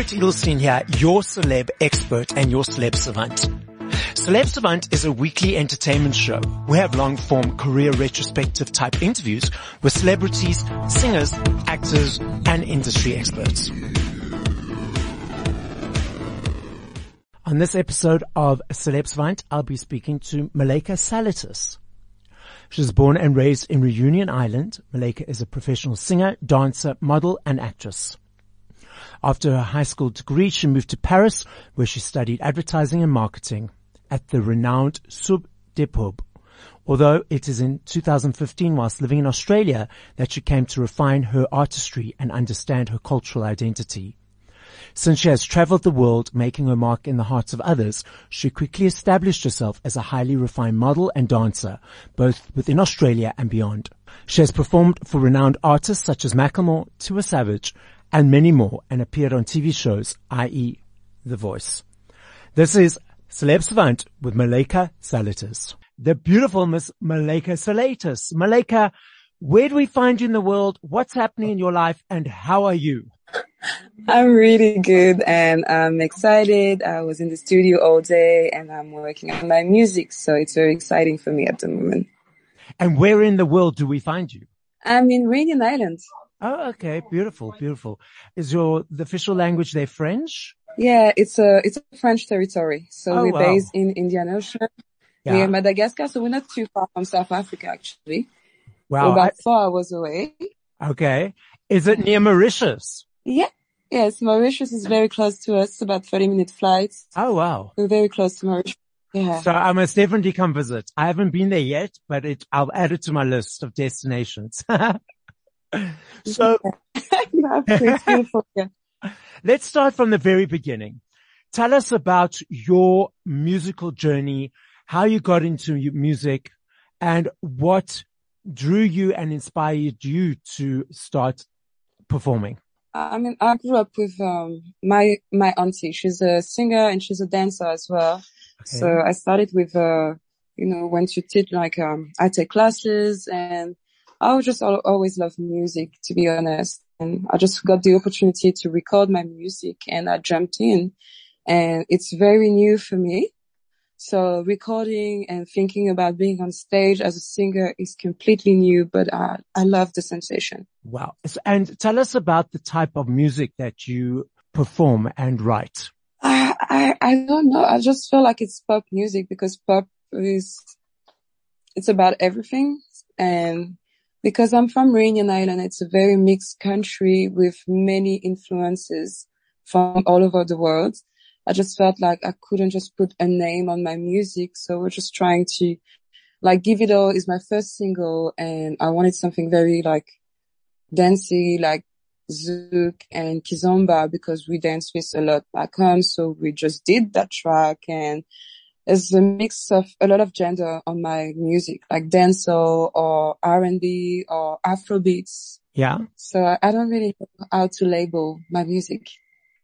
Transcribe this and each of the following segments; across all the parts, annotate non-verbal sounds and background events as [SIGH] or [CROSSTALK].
Barret Edelstein here, your celeb expert and your celeb savant. Celeb Savant is a weekly entertainment show. We have long form career retrospective type interviews with celebrities, singers, actors, and industry experts. On this episode of Celeb Savant, I'll be speaking to Malaika Salatis. She was born and raised in Reunion Island. Malaika is a professional singer, dancer, model, and actress. After her high school degree, she moved to Paris, where she studied advertising and marketing at the renowned Sup de Pub. Although it is in 2015 whilst living in Australia that she came to refine her artistry and understand her cultural identity. Since she has traveled the world making her mark in the hearts of others, she quickly established herself as a highly refined model and dancer, both within Australia and beyond. She has performed for renowned artists such as Macklemore, Tiwa Savage, and many more and appeared on TV shows, i.e. The Voice. This is Celeb Savant with Malaika Salatis. The beautiful Miss Malaika Salatis. Malaika, where do we find you in the world? What's happening in your life and how are you? I'm really good and I'm excited. I was in the studio all day and I'm working on my music. So it's very exciting for me at the moment. And where in the world do we find you? I'm in Reunion Island. Oh, okay. Beautiful. Beautiful. Is your, the official language there French? Yeah, it's a, it's a French territory. So Oh, we're wow. based in Indian Ocean. Yeah. We're in Madagascar. So we're not too far from South Africa, actually. We're Wow. about four hours away. Okay. Is it near Mauritius? Yeah. Yes. Mauritius is very close to us. About 30 minute flights. Oh, wow. We're very close to Mauritius. Yeah. So I must definitely come visit. I haven't been there yet, but it, I'll add it to my list of destinations. [LAUGHS] [LAUGHS] so [LAUGHS] you have to. It's beautiful. Yeah. let's start from the very beginning. Tell us about your musical journey, how you got into music and what drew you and inspired you to start performing. I mean, I grew up with um, my my auntie. She's a singer and she's a dancer as well. So I started with, uh, you know, went to teach like um, I take classes, and I just always love music, to be honest. And I just got the opportunity to record my music, and I jumped in, and it's very new for me. So recording and thinking about being on stage as a singer is completely new, but I I love the sensation. Wow. And tell us about the type of music that you perform and write. I, I, I don't know. I just feel like it's pop music because pop is, it's about everything. And because I'm from Reunion Island, it's a very mixed country with many influences from all over the world. I just felt like I couldn't just put a name on my music. So we're just trying to like Give It All is my first single and I wanted something very like dancey, like Zouk and Kizomba because we dance with a lot back home. So we just did that track and there's a mix of a lot of gender on my music, like dancehall or R&B or Afrobeats. Yeah. So I, I don't really know how to label my music.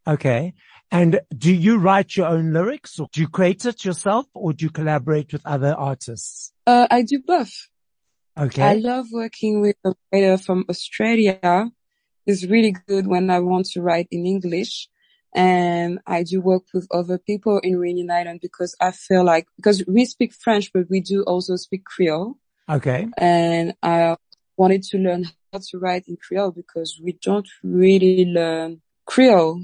Okay. And do you write your own lyrics or do you create it yourself or do you collaborate with other artists? Uh, I do both. Okay. I love working with a writer from Australia. It's really good when I want to write in English. And I do work with other people in Reunion Island because I feel like, because we speak French, but we do also speak Creole. okay. And I wanted to learn how to write in Creole because we don't really learn Creole.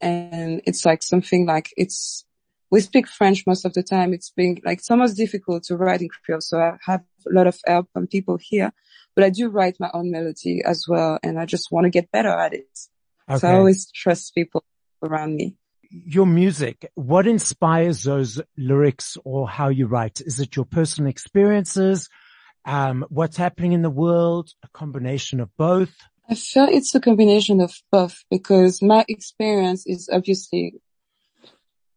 And it's like something like it's, we speak French most of the time. It's been like almost difficult to write in Creole. So I have a lot of help from people here, but I do write my own melody as well. And I just want to get better at it. Okay. So I always trust people around me. your music, what inspires those lyrics or how you write? Is it your personal experiences? Um, what's happening in the world? A combination of both? I feel it's a combination of both because my experience is obviously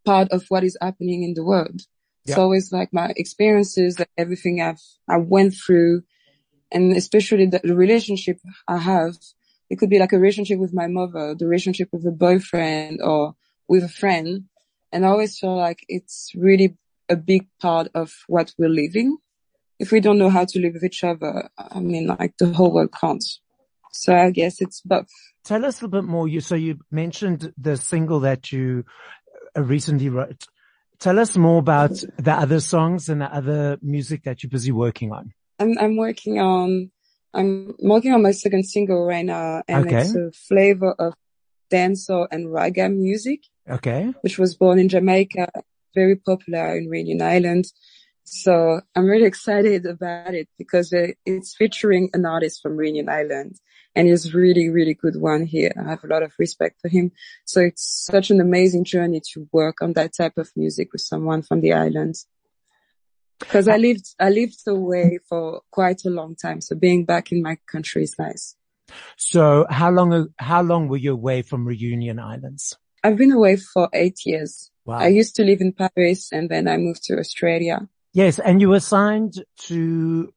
part of what is happening in the world. It's always like my experiences, like everything I've, I went through and especially the, the relationship I have. It could be like a relationship with my mother, the relationship with a boyfriend or with a friend. And I always feel like it's really a big part of what we're living. If we don't know how to live with each other, I mean, like the whole world can't. So I guess it's both. Tell us a little bit more. You, so you mentioned the single that you uh, recently wrote. Tell us more about the other songs and the other music that you're busy working on. I'm, I'm working on, I'm working on my second single right now and okay. it's a flavor of dancehall and reggae music. Okay. Which was born in Jamaica, very popular in Reunion Island. So I'm really excited about it because it's featuring an artist from Reunion Island and he's really, really good one here. I have a lot of respect for him. So it's such an amazing journey to work on that type of music with someone from the islands. Because I lived, I lived away for quite a long time. So being back in my country is nice. So how long, how long were you away from Reunion Islands? I've been away for eight years. Wow. I used to live in Paris and then I moved to Australia. Yes. And you were signed to,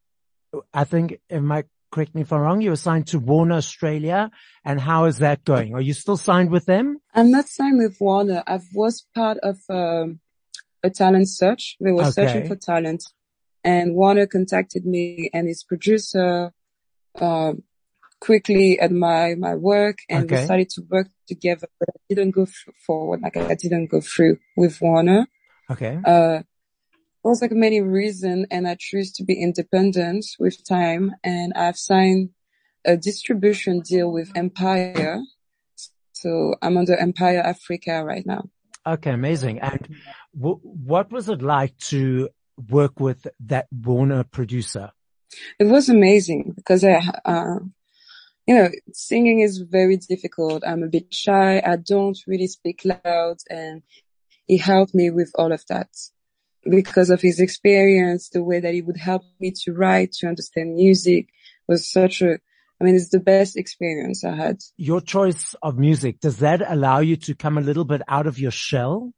I think, am I correct me if I'm wrong, you were signed to Warner Australia. And how is that going? Are you still signed with them? I'm not signed with Warner. I was part of um, a talent search. They were okay. searching for talent and Warner contacted me and his producer, uh, quickly at my, my work and okay. we started to work together, but I didn't go forward. Like I didn't go through with Warner. Okay. Uh, was like many reasons and I choose to be independent with time and I've signed a distribution deal with Empire. So I'm under Empire Africa right now. Okay, amazing. And w- what was it like to work with that Warner producer? It was amazing because I, uh, you know, singing is very difficult. I'm a bit shy. I don't really speak loud and he helped me with all of that because of his experience, the way that he would help me to write, to understand music was such a, I mean, it's the best experience I had. Your choice of music, does that allow you to come a little bit out of your shell?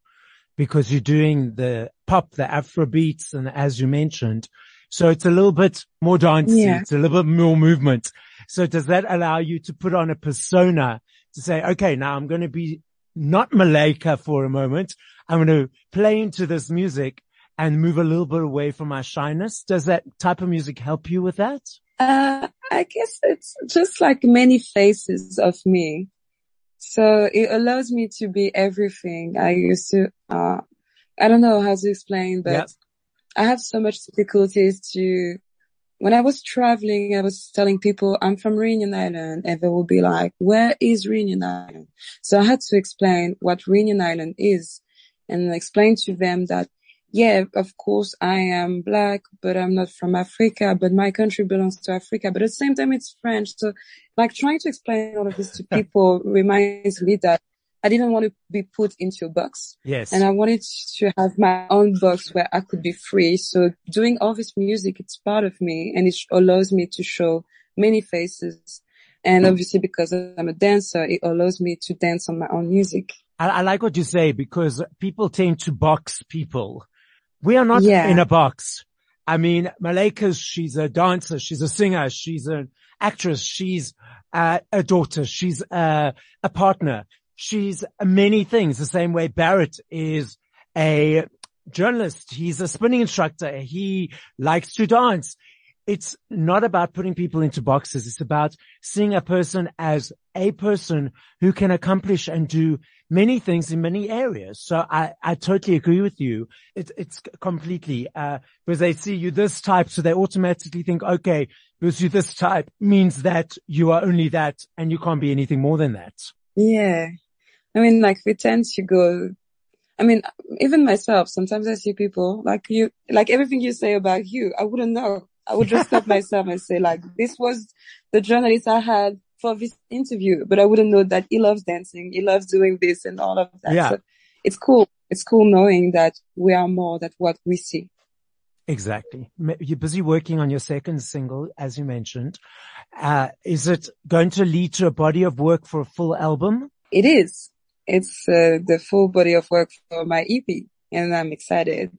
Because you're doing the pop, the Afro beats, and as you mentioned, so it's a little bit more dancey. Yeah. It's a little bit more movement. So does that allow you to put on a persona to say, okay, now I'm going to be not Malaika for a moment. I'm going to play into this music and move a little bit away from my shyness. Does that type of music help you with that? Uh, I guess it's just like many faces of me. So it allows me to be everything. I used to, uh, I don't know how to explain, but yep. I have so much difficulties to, when I was traveling, I was telling people I'm from Reunion Island and they would be like, where is Reunion Island? So I had to explain what Reunion Island is and explain to them that yeah, of course I am black, but I'm not from Africa, but my country belongs to Africa, but at the same time it's French. So like trying to explain all of this to [LAUGHS] people reminds me that I didn't want to be put into a box. Yes. And I wanted to have my own box where I could be free. So doing all this music, it's part of me and it allows me to show many faces. And obviously because I'm a dancer, it allows me to dance on my own music. I, I like what you say because people tend to box people we are not yeah. in a box. I mean, Malaika, she's a dancer, she's a singer, she's an actress, she's uh, a daughter, she's uh, a partner, she's many things. The same way Barret is a journalist, he's a spinning instructor, he likes to dance. It's not about putting people into boxes. It's about seeing a person as a person who can accomplish and do many things in many areas. So I, I totally agree with you. It, it's completely, uh, because they see you this type. So they automatically think, okay, because you this type means that you are only that and you can't be anything more than that. Yeah. I mean, like we tend to go, I mean, even myself, sometimes I see people like you, like everything you say about you, I wouldn't know. I would just stop [LAUGHS] myself and say like, this was the journalist I had for this interview, but I wouldn't know that he loves dancing. He loves doing this and all of that. Yeah. So it's cool. It's cool knowing that we are more than what we see. Exactly. You're busy working on your second single, as you mentioned. Uh, is it going to lead to a body of work for a full album? It is. It's uh, the full body of work for my EP and I'm excited.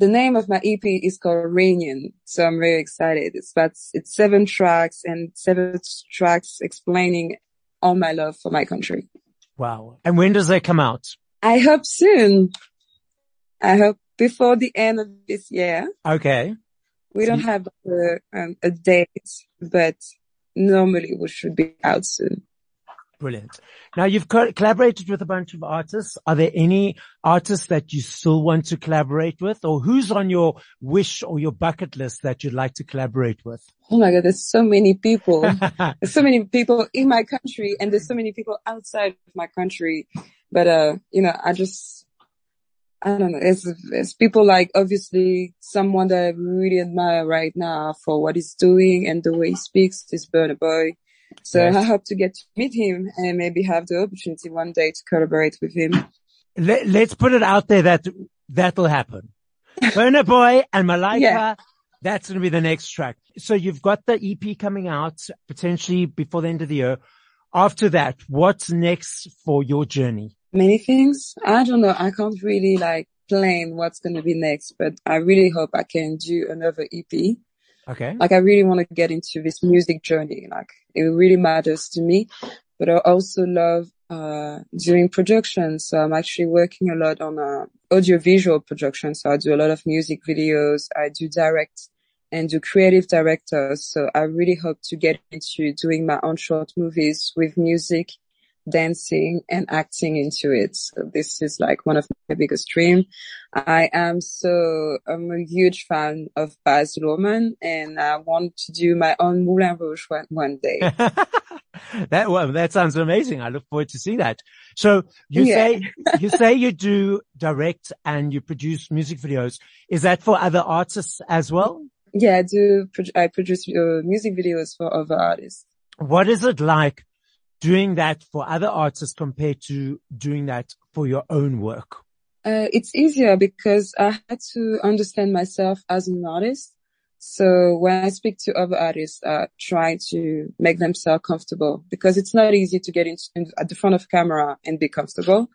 The name of my EP is called Reunion. So I'm very excited. It's about, it's seven tracks and seven tracks explaining all my love for my country. Wow. And when does that come out? I hope soon. I hope before the end of this year. Okay. We don't have a, um, a date, but normally we should be out soon. Brilliant. Now you've co- collaborated with a bunch of artists. Are there any artists that you still want to collaborate with or who's on your wish or your bucket list that you'd like to collaborate with? Oh my God, there's so many people. [LAUGHS] there's so many people in my country and there's so many people outside of my country. But, uh, you know, I just, I don't know. It's, it's people like obviously someone that I really admire right now for what he's doing and the way he speaks is Burna Boy. So yes. I hope to get to meet him and maybe have the opportunity one day to collaborate with him. Let, us put it out there that that'll happen. [LAUGHS] Burna Boy and Malaika, yeah. that's going to be the next track. So you've got the EP coming out potentially before the end of the year. After that, what's next for your journey? Many things. I don't know. I can't really like plan what's going to be next, but I really hope I can do another EP. Okay. Like I really want to get into this music journey. Like it really matters to me, but I also love, uh, doing production. So I'm actually working a lot on, uh, audio visual production. So I do a lot of music videos. I do direct and do creative directors. So I really hope to get into doing my own short movies with music dancing and acting into it. So this is like one of my biggest dreams. I am so, I'm a huge fan of Baz Luhrmann and I want to do my own Moulin Rouge one, one day. [LAUGHS] that, well, that sounds amazing. I look forward to see that. So you yeah. say, you [LAUGHS] say you do direct and you produce music videos. Is that for other artists as well? Yeah, I do. I produce uh, music videos for other artists. What is it like doing that for other artists compared to doing that for your own work? Uh, it's easier because I had to understand myself as an artist. So when I speak to other artists, I try to make them feel comfortable because it's not easy to get into in, at the front of camera and be comfortable.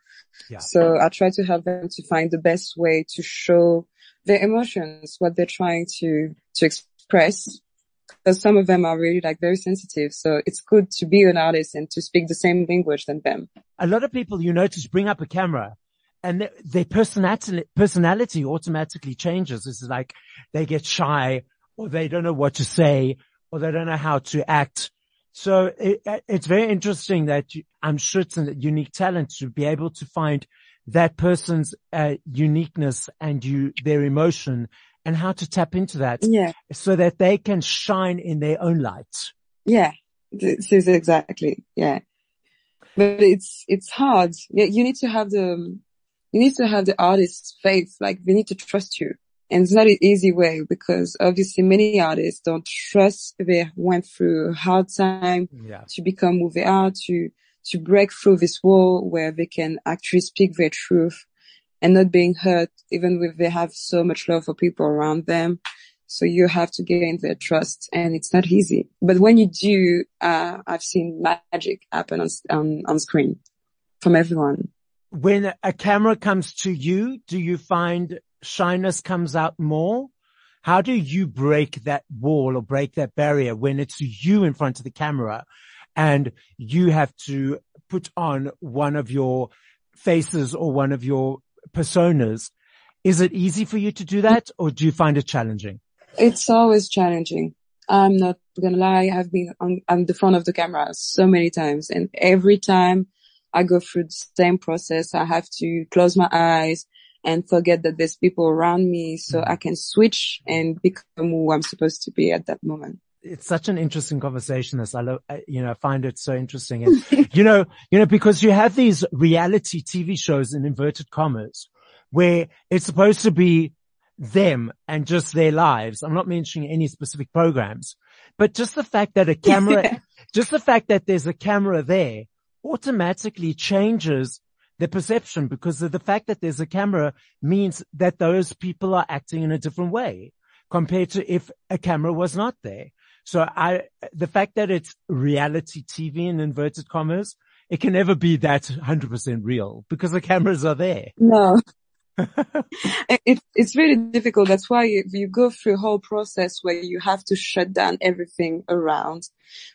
Yeah. So I try to help them to find the best way to show their emotions, what they're trying to, to express because some of them are really like very sensitive. So it's good to be an artist and to speak the same language than them. A lot of people you notice bring up a camera and their personality, personality automatically changes. It's like they get shy or they don't know what to say or they don't know how to act. So it, it's very interesting that you, I'm sure it's a unique talent to be able to find that person's uh, uniqueness and you, their emotion and how to tap into that. Yeah. So that they can shine in their own light. Yeah. This is exactly. Yeah. But it's, it's hard. Yeah. You need to have the, you need to have the artist's faith. Like they need to trust you. And it's not an easy way because obviously many artists don't trust they went through a hard time yeah. to become who they are, to, to break through this wall where they can actually speak their truth and not being hurt, even if they have so much love for people around them. So you have to gain their trust and it's not easy. But when you do, uh, I've seen magic happen on, on, on screen from everyone. When a camera comes to you, do you find shyness comes out more? How do you break that wall or break that barrier when it's you in front of the camera and you have to put on one of your faces or one of your personas. Is it easy for you to do that or do you find it challenging? It's always challenging. I'm not gonna lie. I've been on, on the front of the camera so many times and every time I go through the same process, I have to close my eyes and forget that there's people around me so mm-hmm. I can switch and become who I'm supposed to be at that moment it's such an interesting conversation. This I love, you know, I find it so interesting. And, [LAUGHS] you know, you know, because you have these reality TV shows in inverted commas where it's supposed to be them and just their lives. I'm not mentioning any specific programs, but just the fact that a [LAUGHS] camera, just the fact that there's a camera there automatically changes the perception because of the fact that there's a camera means that those people are acting in a different way compared to if a camera was not there. So I, the fact that it's reality TV in inverted commas, it can never be that 100% real because the cameras are there. No. [LAUGHS] it, it's really difficult. That's why you, you go through a whole process where you have to shut down everything around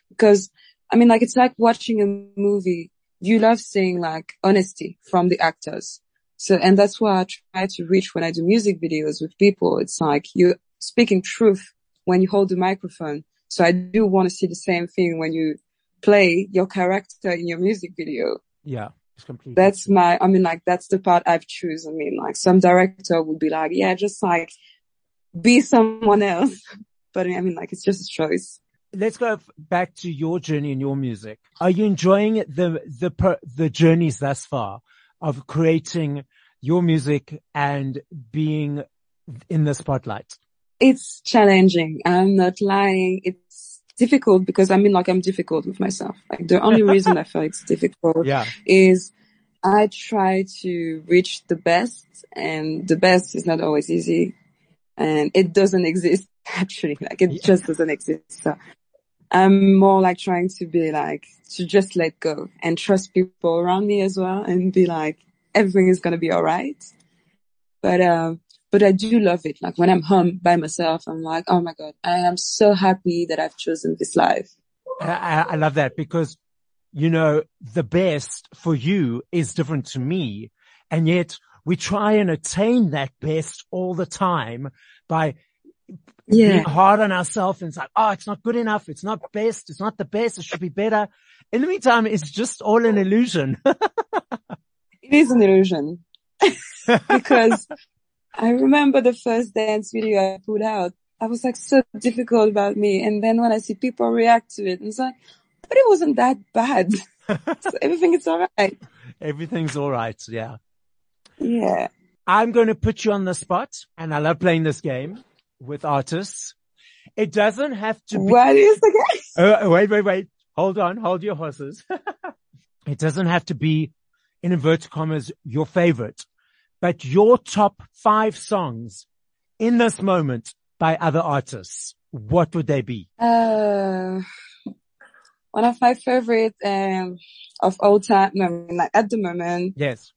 because I mean, like it's like watching a movie. You love seeing like honesty from the actors. So, and that's why I try to reach when I do music videos with people. It's like you're speaking truth when you hold the microphone So I do want to see the same thing when you play your character in your music video. Yeah. It's completely. That's my, I mean, like, that's the part I've chosen. I mean, like, some director would be like, yeah, just like, be someone else. [LAUGHS] But I mean, like, it's just a choice. Let's go back to your journey in your music. Are you enjoying the, the, the journeys thus far of creating your music and being in the spotlight? It's challenging. I'm not lying. It's difficult because I mean, like, I'm difficult with myself. Like, the only reason I feel it's difficult yeah. is I try to reach the best and the best is not always easy and it doesn't exist [LAUGHS] actually. Like it yeah. just doesn't exist. So I'm more like trying to be like, to just let go and trust people around me as well and be like, everything is going to be all right. But, um, but I do love it. Like when I'm home by myself, I'm like, oh my God, I am so happy that I've chosen this life. I, I love that because, you know, the best for you is different to me. And yet we try and attain that best all the time by yeah. being hard on ourselves and it's like, oh, it's not good enough. It's not best. It's not the best. It should be better. In the meantime, it's just all an illusion. [LAUGHS] it is an illusion [LAUGHS] because I remember the first dance video I put out. I was like so difficult about me. And then when I see people react to it, it's like, but it wasn't that bad. [LAUGHS] so [LAUGHS] everything is all right. Everything's all right. Yeah. Yeah. I'm going to put you on the spot and I love playing this game with artists. It doesn't have to be. What is the game? [LAUGHS] Uh, wait, wait, wait. Hold on. Hold your horses. it doesn't have to be in inverted commas your favorite, but your top five songs in this moment by other artists. What would they be? Uh, one of my favorite, um, of all time, no, like at the moment. Yes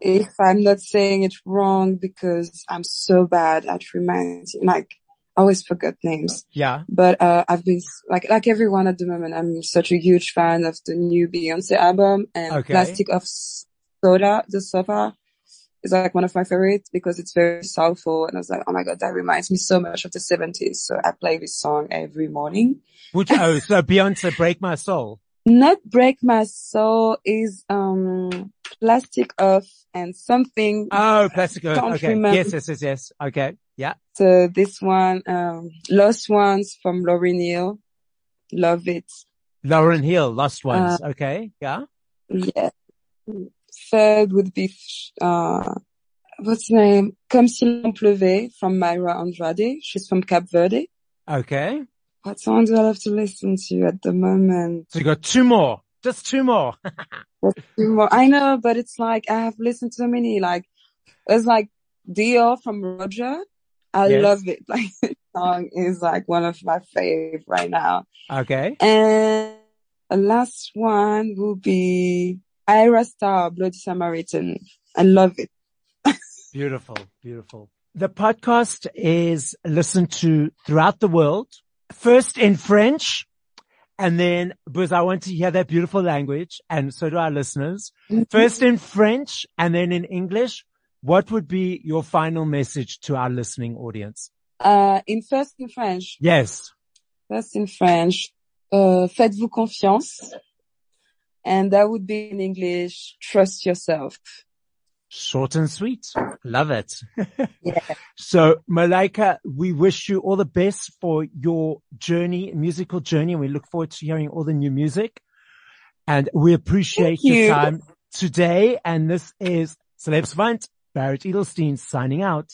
if I'm not saying it wrong because I'm so bad at reminding, like, I always forget names. Yeah. But, uh, I've been, like, like everyone at the moment, I'm such a huge fan of the new Beyonce album and okay. Plastic of Soda, the sofa is like one of my favorites because it's very soulful. And I was like, oh my God, that reminds me so much of the 70s. So I play this song every morning. Which, oh, so Beyonce Break My Soul. Not Break My Soul is, um, Plastic of and something. Oh, Plastic of. Okay. Remember. Yes, yes, yes, yes. Okay. Yeah. So this one, um, Lost Ones from Lauryn Hill. Love it. Lauryn Hill, Lost Ones. Uh, okay. Yeah. Yeah. Third would be, uh, what's the name? Comme s'il en pleuvait from Mayra Andrade. She's from Cap Verde. Okay. What song do I love to listen to at the moment? So you got two more. Just two more. [LAUGHS] two more. I know, but it's like I have listened to many. Like it's like Dio from Roger. I yes. love it. [LAUGHS] Like the song is like one of my fave right now. Okay. And the last one will be Ayra Starr, Bloody Samaritan. I love it. beautiful, beautiful. The podcast is listened to throughout the world. First in French, and then, because I want to hear that beautiful language, and so do our listeners, mm-hmm. first in French and then in English, what would be your final message to our listening audience? Uh, in first in French. Yes. First in French. Uh, faites-vous confiance. And that would be in English, trust yourself. Short and sweet. Love it. [LAUGHS] yeah. So Malaika, we wish you all the best for your journey, musical journey. And we look forward to hearing all the new music and we appreciate your you. time today. And this is Celeb Savant, Barret Edelstein signing out.